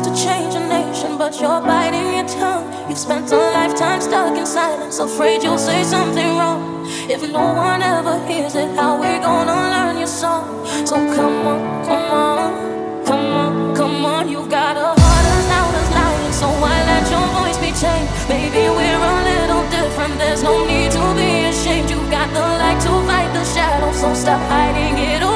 to change a nation, but you're biting your tongue. You've spent a lifetime stuck in silence, afraid you'll say something wrong. If no one ever hears it, how we're gonna learn your song? So come on, come on, come on, come on. You've got a heart as loud as lion, so why let your voice be chained? Maybe we're a little different. There's no need to be ashamed. You've got the light to fight the shadow, so stop hiding it away.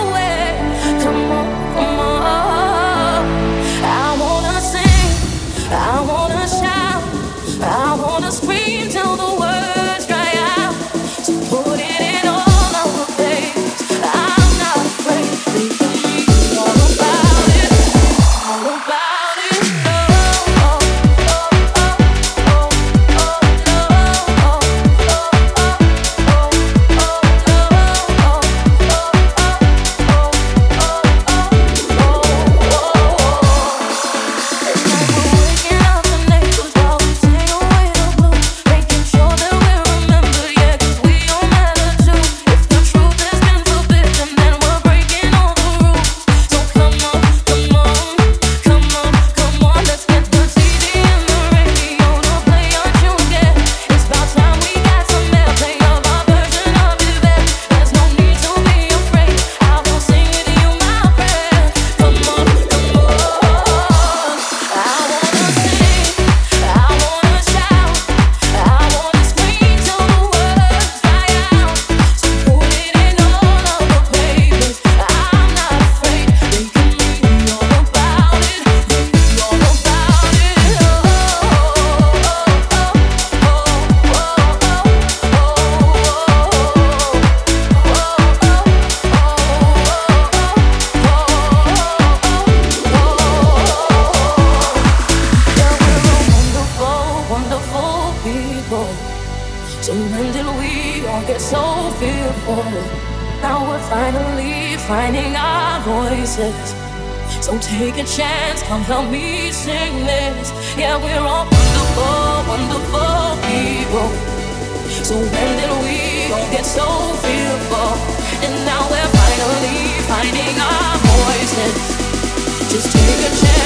Now we're finally finding our voices. So take a chance, come help me sing this. Yeah, we're all wonderful, wonderful people. So when did we all get so fearful? And now we're finally finding our voices. Just take a chance.